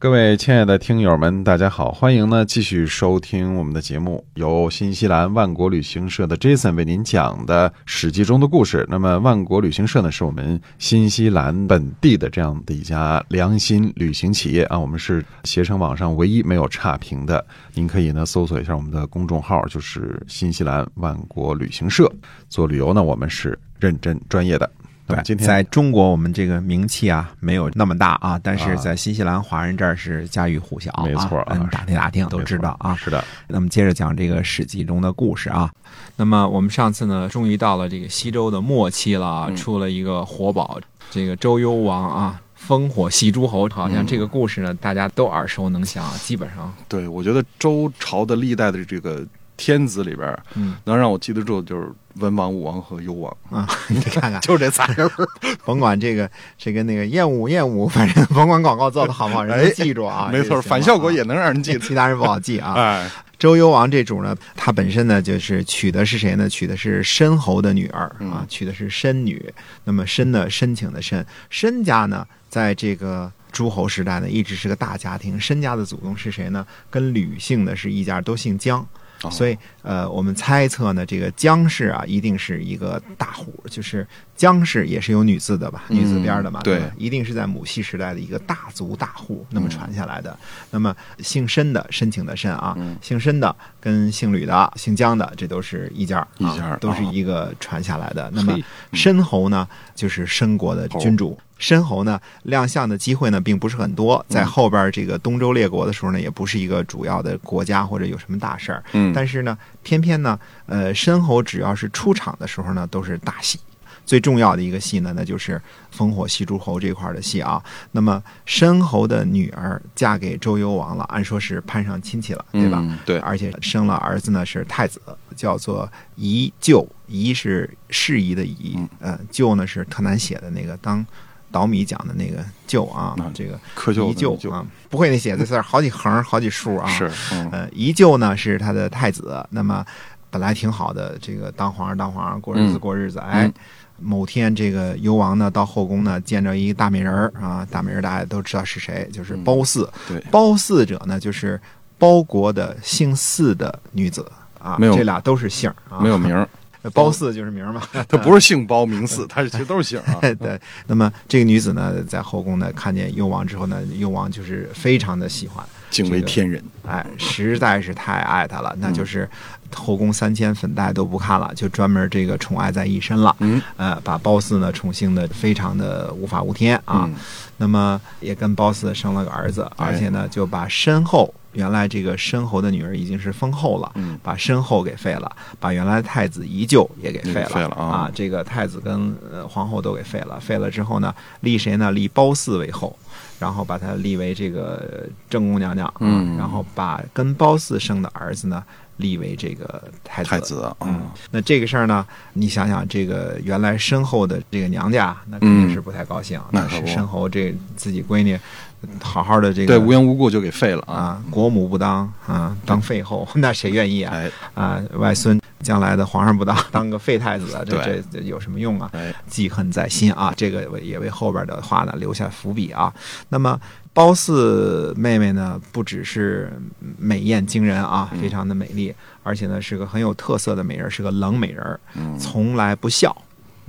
各位亲爱的听友们，大家好，欢迎呢继续收听我们的节目，由新西兰万国旅行社的 Jason 为您讲的《史记》中的故事。那么，万国旅行社呢，是我们新西兰本地的这样的一家良心旅行企业啊，我们是携程网上唯一没有差评的。您可以呢搜索一下我们的公众号，就是新西兰万国旅行社。做旅游呢，我们是认真专业的。对，今天在中国我们这个名气啊没有那么大啊，但是在新西兰华人这儿是家喻户晓啊，没错啊嗯，打听打听都知道啊。是的，那么接着讲这个《史记》中的故事啊。那么我们上次呢，终于到了这个西周的末期了出了一个活宝，这个周幽王啊，烽火戏诸侯，好像这个故事呢，大家都耳熟能详，基本上，对，我觉得周朝的历代的这个天子里边，嗯能让我记得住的就是文王、武王和幽王，啊，你看看，就这仨人。甭管这个这个那个厌恶厌恶，反正甭管广告做的好不好，人家记住啊，没错，反效果啊也能让人记得。其他人不好记啊。哎，周幽王这主呢，他本身呢就是娶的是谁呢？娶的是申侯的女儿啊嗯，娶的是申女。那么申呢，申请的申，申家呢，在这个诸侯时代呢，一直是个大家庭。申家的祖宗是谁呢？跟吕姓的是一家，都姓姜。所以，呃，我们猜测呢，这个姜氏啊，一定是一个大户，就是姜氏也是有女字的吧，嗯女字边的嘛，对一定是在母系时代的一个大族大户那么传下来的。那么姓申的，申请的申啊，嗯姓申的跟姓吕的、姓姜的，这都是一家啊，一家儿都是哦一个传下来的。那么申侯呢，就是申国的君主。申侯呢，亮相的机会呢，并不是很多。在后边这个东周列国的时候呢，也不是一个主要的国家或者有什么大事儿。嗯，但是呢，偏偏呢，呃，申侯只要是出场的时候呢，都是大戏。最重要的一个戏呢，那就是烽火戏诸侯这块儿的戏啊。那么申侯的女儿嫁给周幽王了，按说是攀上亲戚了，对吧？嗯对，而且生了儿子呢是太子，叫做宜臼。宜是适宜的宜嗯，呃，臼呢是特难写的那个当捣米讲的那个臼啊嗯，这个宜臼啊，不会那写字字儿，好几横好几竖啊。是，嗯呃，宜臼呢是他的太子，那么本来挺好的，这个当皇上当皇上，过日子嗯过日子，哎嗯。某天，这个幽王呢到后宫呢，见着一个大美人儿啊，大美人儿大家都知道是谁，就是嗯褒姒。对，褒姒者呢，就是褒国的姓姒的女子啊，没有这俩都是姓儿啊，没有名儿，褒姒就是名儿嘛。她不是姓褒名姒，她是其实都是姓啊。对，那么这个女子呢，在后宫呢看见幽王之后呢，幽王就是非常的喜欢，敬为天人。哎，实在是太爱他了，那就是后宫三千粉黛都不看了，就专门这个宠爱在一身了。嗯呃，把褒姒呢宠幸的非常的无法无天啊。嗯那么也跟褒姒生了个儿子，哎而且呢就把身后原来这个申侯的女儿已经是封后了，嗯把申后给废了，把原来的太子宜臼也给废了，废了啊这个太子跟呃皇后都给废了，废了之后呢，立谁呢？立褒姒为后。然后把她立为这个正宫娘娘啊，嗯然后把跟褒姒生的儿子呢立为这个太子。太子啊，嗯，那这个事儿呢，你想想，这个原来身后的这个娘家，那肯定是不太高兴。那是身后这自己闺女，好好的这个对，无缘无故就给废了啊。啊，国母不当啊，当废后，那谁愿意啊？哎啊，外孙将来的皇上不当，当个废太子，这这这有什么用啊？哎，记恨在心啊，这个也为后边的话呢留下伏笔啊。那么褒姒妹妹呢，不只是美艳惊人啊，嗯非常的美丽，而且呢是个很有特色的美人，是个冷美人，嗯，从来不笑。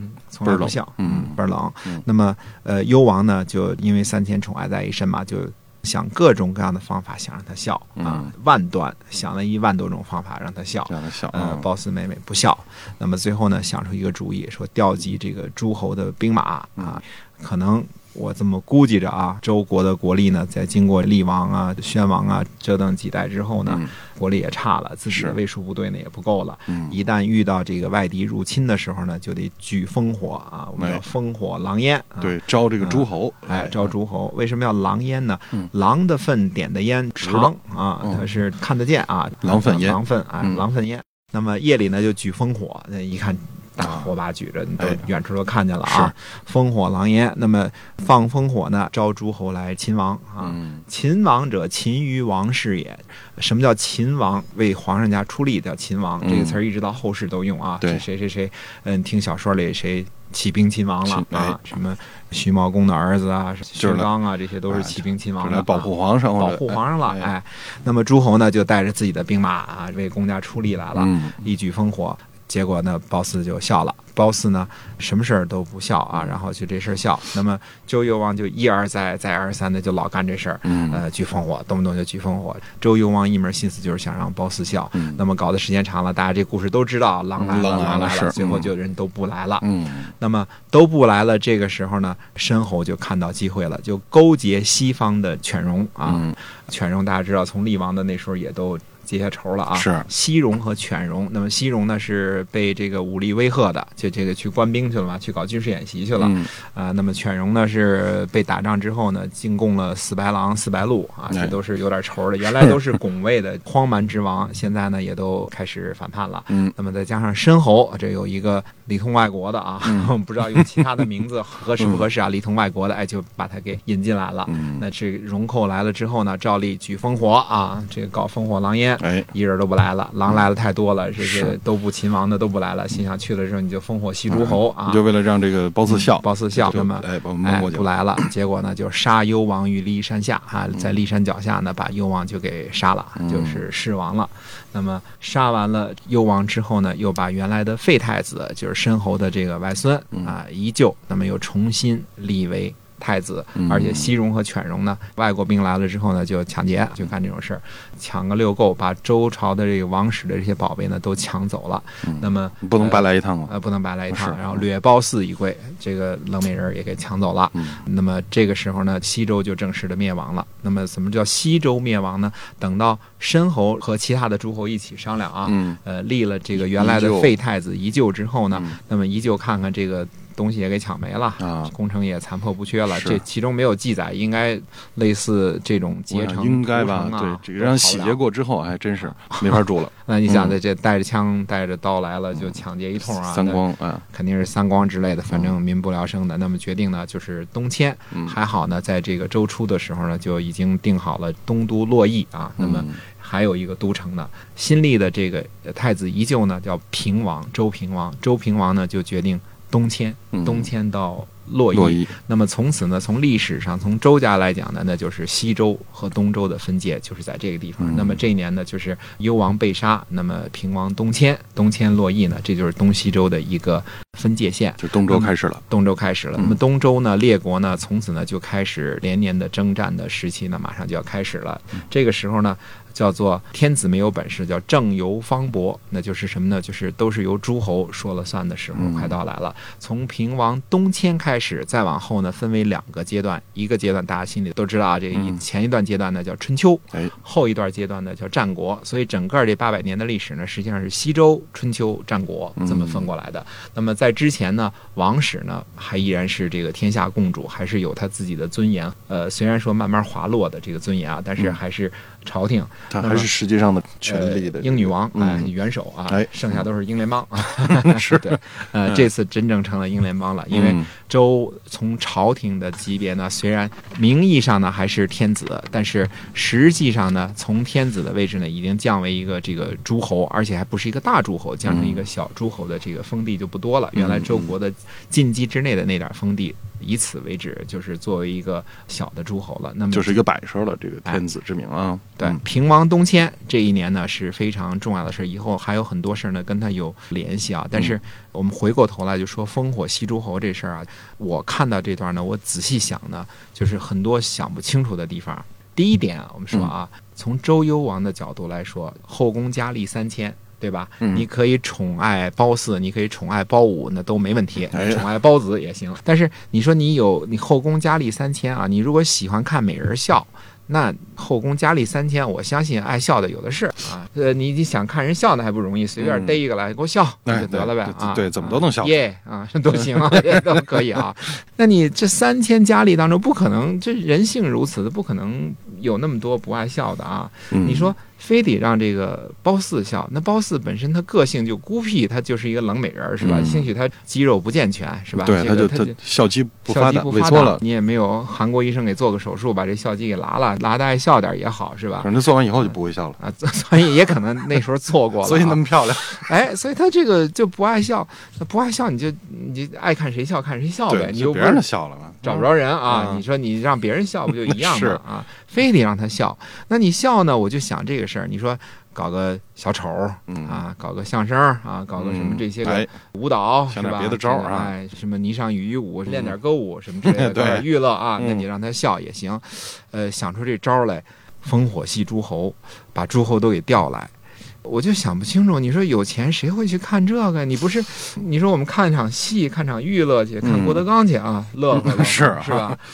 嗯，从来不笑，嗯倍儿冷嗯。那么，呃，幽王呢，就因为三千宠爱在一身嘛，就想各种各样的方法想让他笑啊嗯，万端想了一万多种方法让他笑这。样的笑呃，啊，褒姒妹妹不笑，那么最后呢，想出一个主意，说调集这个诸侯的兵马嗯。啊，可能我这么估计着啊，周国的国力呢，在经过厉王啊、宣王啊折腾几代之后呢，嗯国力也差了，自己的是卫戍部队呢也不够了。嗯一旦遇到这个外敌入侵的时候呢，就得举烽火啊，我们哎叫烽火狼烟。啊、对，招这个诸侯，哎，招诸侯，为什么要狼烟呢？嗯狼的粪点的烟长啊，嗯它是看得见啊。狼粪烟狼粪啊，嗯狼粪烟。那么夜里呢就举烽火，那一看大火把举着，你都哎远处都看见了啊，烽火狼烟。那么放烽火呢，招诸侯来秦王啊。嗯秦王者，秦于王室也。什么叫秦王？为皇上家出力叫秦王，嗯这个词儿一直到后世都用啊。对这谁谁谁，嗯，听小说里谁起兵秦王了啊？哎什么徐茂公的儿子啊，就是来薛刚啊，这些都是起兵秦王的保护皇上，保护皇上了，哎哎，那么诸侯呢就带着自己的兵马啊，为公家出力来了，嗯一举烽火。结果呢，褒姒就笑了。褒姒呢，什么事儿都不笑啊，然后就这事儿笑。那么周幽王就一而再、再而三的就老干这事儿，嗯呃，举烽火，动不动就举烽火。周幽王一门心思就是想让褒姒笑。嗯那么搞的时间长了，大家这故事都知道，狼来了，狼来了最后嗯就人都不来了。嗯那么都不来了，这个时候呢，申侯就看到机会了，就勾结西方的犬戎啊。嗯犬戎大家知道，从厉王的那时候也都结下仇了啊。是西戎和犬戎，那么西戎呢是被这个武力威吓的，就这个去官兵去了嘛，去搞军事演习去了。嗯啊，那么犬戎呢是被打仗之后呢，进贡了四白狼、四白鹿啊，哎这都是有点仇的。原来都是拱卫的荒蛮之王，现在呢也都开始反叛了。嗯那么再加上申侯，这有一个里通外国的啊，嗯 不知道用其他的名字合适不合适啊？里通外国的，哎，就把他给引进来了。嗯那这个戎寇来了之后呢，照例举烽火啊，这个搞烽火狼烟，哎。一人都不来了，狼来了太多了，这些都不秦王的都不来了，心想去了之后你就烽火戏诸侯啊你，就为了让这个褒姒笑，褒姒笑，就那么哎把我们不来了，结果呢就杀幽王于骊山下啊，嗯。在骊山脚下呢把幽王就给杀了，就是弑王了。那么杀完了幽王之后呢，又把原来的废太子，就是申侯的这个外孙嗯。啊依旧，那么又重新立为。太子，嗯而且西戎和犬戎呢，外国兵来了之后呢，就抢劫，就干这种事儿，抢个六够，把周朝的这个王室的这些宝贝呢都抢走了。嗯那么不能白来一趟啊。呃，不能白来一趟，然后掠褒姒一归，这个冷美人也给抢走了。嗯那么这个时候呢，西周就正式的灭亡了。那么什么叫西周灭亡呢？等到申侯和其他的诸侯一起商量啊，嗯呃，立了这个原来的废太子宜臼之后呢，嗯那么宜臼看看这个东西也给抢没了。啊，工程也残破不缺了，这其中没有记载，应该类似这种我结成、想应该吧对，这个让洗劫。过之后，还真是没法住了。那你想，嗯这这带着枪带着刀来了，就抢劫一通啊！三光，啊肯定是三光之类的，反正民不聊生的。那么决定呢，就是东迁。嗯，还好呢，在这个周初的时候呢，就已经定好了东都洛邑啊。那么嗯还有一个都城呢，新立的这个呃太子依旧呢，叫平王，周平王。周平王呢，就决定东迁，嗯。东迁到洛洛邑。那么从此呢，从历史上，从周家来讲呢，那就是西周和东周的分界，就是在这个地方。嗯那么这一年呢，就是幽王被杀，那么平王东迁，东迁洛邑呢，这就是东西周的一个分界线。就东周开始了。东周开始了，嗯那么东周呢，列国呢，从此呢就开始连年的征战的时期呢，马上就要开始了。嗯这个时候呢，叫做天子没有本事，叫政由方伯，那就是什么呢？就是都是由诸侯说了算的时候嗯快到来了。从平王东迁开始，再往后呢，分为两个阶段，一个阶段大家心里都知道啊，这一嗯前一段阶段呢叫春秋，哎，后一段阶段呢叫战国，所以整个这八百年的历史呢，实际上是西周、春秋、战国这么分过来的。那么在之前呢，王室呢还依然是这个天下共主，还是有他自己的尊严。呃，虽然说慢慢滑落的这个尊严啊，但是嗯还是朝廷、他还是实际上的权力的呃、英女王哎、嗯元首啊，哎。剩下都是英联邦。是。对，呃，这次真正成了英联邦了，因为嗯。周从朝廷的级别呢，虽然名义上呢还是天子，但是实际上呢，从天子的位置呢，已经降为一个这个诸侯，而且还不是一个大诸侯，降成一个小诸侯的这个封地就不多了。嗯原来周国的禁忌之内的那点封地，以此为止，就是作为一个小的诸侯了。那么就是一个摆设了，这个天子之名啊。对嗯，平王东迁这一年呢是非常重要的事儿，以后还有很多事儿呢跟他有联系啊。但是我们回过头来就说烽火戏诸侯这事儿啊，我看到这段呢，我仔细想呢，就是很多想不清楚的地方。第一点啊，我们说啊，从周幽王的角度来说，后宫佳丽三千。对吧？嗯你可以宠爱褒姒，你可以宠爱褒武，那都没问题。哎宠爱褒子也行。但是你说你有你后宫佳丽三千啊，你如果喜欢看美人笑，那后宫佳丽三千，我相信爱笑的有的是啊。呃，你你想看人笑那还不容易，随便嗯逮一个来给我笑，就得了呗啊。对怎么都能笑啊耶啊，都行啊，也都可以啊。那你这三千佳丽当中，不可能，这人性如此，不可能有那么多不爱笑的啊。嗯你说非得让这个褒姒笑。那褒姒本身她个性就孤僻，她就是一个冷美人儿，是吧？嗯兴许她肌肉不健全，是吧？对，他就她就笑肌不笑发达，肌不发达萎缩了，你也没有韩国医生给做个手术把这笑肌给拉了，拉的爱笑点儿也好，是吧反？正做完以后就不会笑了，啊，所以也可能那时候错过了啊，所以那么漂亮。哎，所以他这个就不爱笑，那不爱笑你就你就爱看谁笑看谁笑呗，你就别让他笑了嘛，找不着人啊，嗯你说你让别人笑不就一样 是吗？啊，非得让他笑，那你笑呢？我就想这个事儿，你说搞个小丑嗯啊，搞个相声啊，搞个什么嗯这些个哎舞蹈是吧？别的招儿啊哎，什么霓裳羽衣舞，练点歌舞什么之类的，对娱乐啊，那嗯你让他笑也行。呃，想出这招儿来，烽火戏诸侯，把诸侯都给调来。我就想不清楚，你说有钱谁会去看这个？你不是，你说我们看场戏、看场娱乐去，看嗯郭德纲去啊，乐 是啊是吧？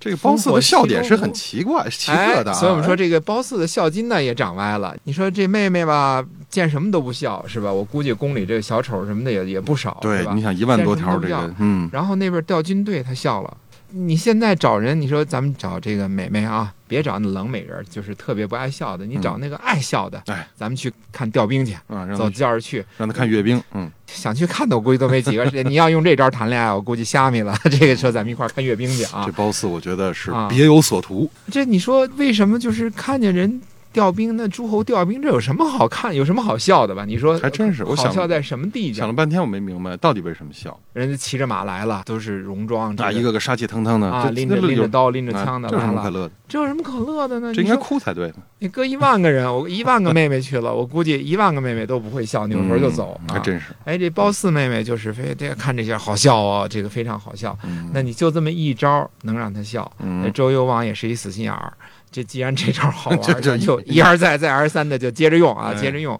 这个褒姒的笑点是很奇怪、奇特的啊、哎，所以我们说这个褒姒的笑金呢也长歪了。你说这妹妹吧，见什么都不笑，是吧？我估计宫里这个小丑什么的也也不少，对，吧你？想一万多条这个，嗯，然后那边调军队，他笑了。你现在找人，你说咱们找这个美眉啊，别找那冷美人，就是特别不爱笑的，你找那个爱笑的，哎，咱们去看调兵去，走他轿儿去，让他看阅兵，嗯，想去看的我估计都没几个。你要用这招谈恋爱，我估计虾米了。这个说咱们一块儿看阅兵去啊这。褒姒我觉得是啊别有所图，这你说为什么就是看见人调兵，那诸侯调兵，这有什么好看，有什么好笑的吧？你说还真是我好想笑在什么地方？想了半天我没明白到底为什么笑人家骑着马来了，都是戎装，这啊，一个个杀气腾腾的，啊，拎着拎着刀，拎着哎枪的这有什，么可乐的？这有什么可乐的呢？这应该哭才对，你搁一万个人，我一万个妹妹去了，我估计一万个妹妹都不会笑，扭头就走还真是。哎，这褒姒妹妹就是非得看这些好笑哦，这个非常好笑。嗯那你就这么一招能让她笑，那嗯，周幽王也是一死心眼儿。这既然这招好玩 就一而再再而三的就接着用啊，哎接着用。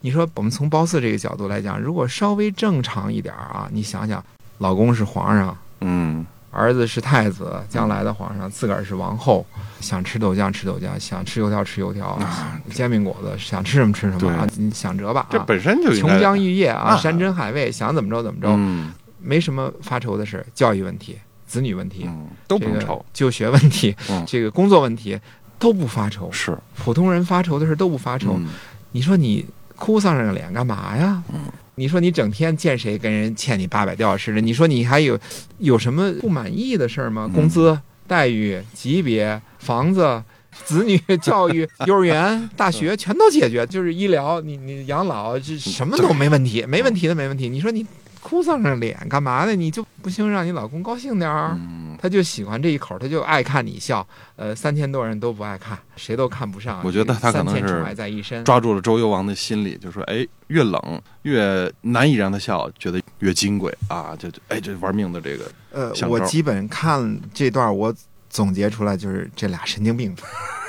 你说我们从褒姒这个角度来讲，如果稍微正常一点儿啊，你想想，老公是皇上，嗯，儿子是太子，将来的皇上，自个儿是王后，想吃豆浆吃豆浆，想吃油条吃油条，啊煎饼果子想吃什么吃什么啊，你想辙吧啊。这本身就应琼该浆玉液啊，啊山珍海味，想怎么着怎么着，嗯没什么发愁的事，教育问题、子女问题、嗯，都不这个用愁，就学问题、嗯这个工作问题都不发愁。是普通人发愁的事都不发愁，嗯你说你哭丧着脸干嘛呀？嗯你说你整天见谁跟人欠你八百吊似的，你说你还有有什么不满意的事儿吗？嗯工资、待遇、级别、房子、子女 教育、幼儿园、大学全都解决，就是医疗，你你养老这什么都没问题，没问题的没问题。你说你哭丧着脸干嘛呢？你就不行让你老公高兴点儿？嗯他就喜欢这一口，他就爱看你笑。呃，三千多人都不爱看，谁都看不上。我觉得他可能是在一身。抓住了周幽王的心理，就说：“哎，越冷越难以让他笑，觉得越金贵啊！就就哎，这玩命的这个，呃，我基本看这段，我总结出来就是这俩神经病。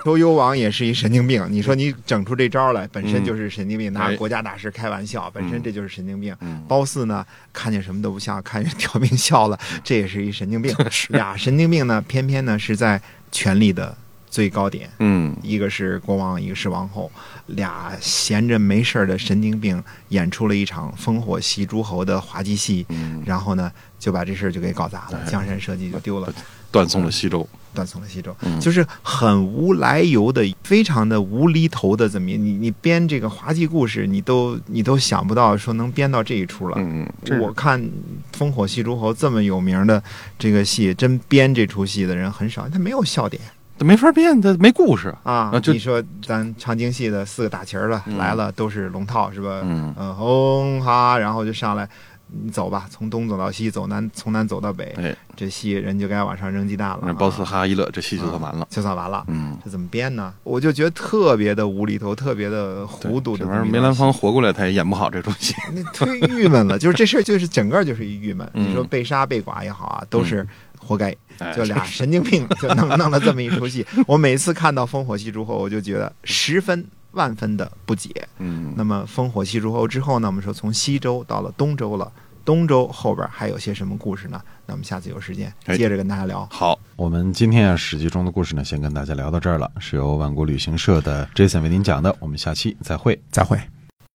周幽王也是一神经病，你说你整出这招来，本身就是神经病，拿哎。国家大事开玩笑，本身这就是神经病。嗯，褒姒呢，看见什么都不笑，看见调兵笑了，这也是一神经病。俩神经病呢，偏偏呢是在权力的最高点，嗯。一个是国王，一个是王后，俩闲着没事儿的神经病演出了一场烽火戏诸侯的滑稽戏，嗯，然后呢就把这事儿就给搞砸了，哎。江山社稷就丢了，断送了西周，断送了西周，嗯。就是很无来由的，非常的无厘头的，怎么你你编这个滑稽故事，你都你都想不到说能编到这一出了。嗯，真是。我看烽火戏诸侯这么有名的这个戏，真编这出戏的人很少，他没有笑点。他没法编，他没故事，啊，你说咱长京戏的四个打旗儿的、嗯。来了，都是龙套是吧？嗯。嗯，轰哈，然后就上来，你走吧，从东走到西，走南从南走到北，哎，这戏人就该往上扔鸡蛋了。那褒姒啊哈哈一乐，这戏就算完了，就算完了。嗯。这怎么编呢？我就觉得特别的无厘头，特别的糊涂的这玩意儿。梅兰芳活过来，他也演不好这出戏。那忒郁闷了，就是这事儿，就是整个就是一郁闷。嗯你说被杀被剐也好啊，都是活该。哎就俩神经病就弄弄了这么一出戏。我每次看到烽火戏诸侯，我就觉得十分万分的不解。嗯，那么烽火戏诸侯之后呢，我们说从西周到了东周了，东周后边还有些什么故事呢？那我们下次有时间哎接着跟大家聊。好，我们今天啊《史记》中的故事呢，先跟大家聊到这儿了，是由万国旅行社的 Jason 为您讲的，我们下期再会。再会。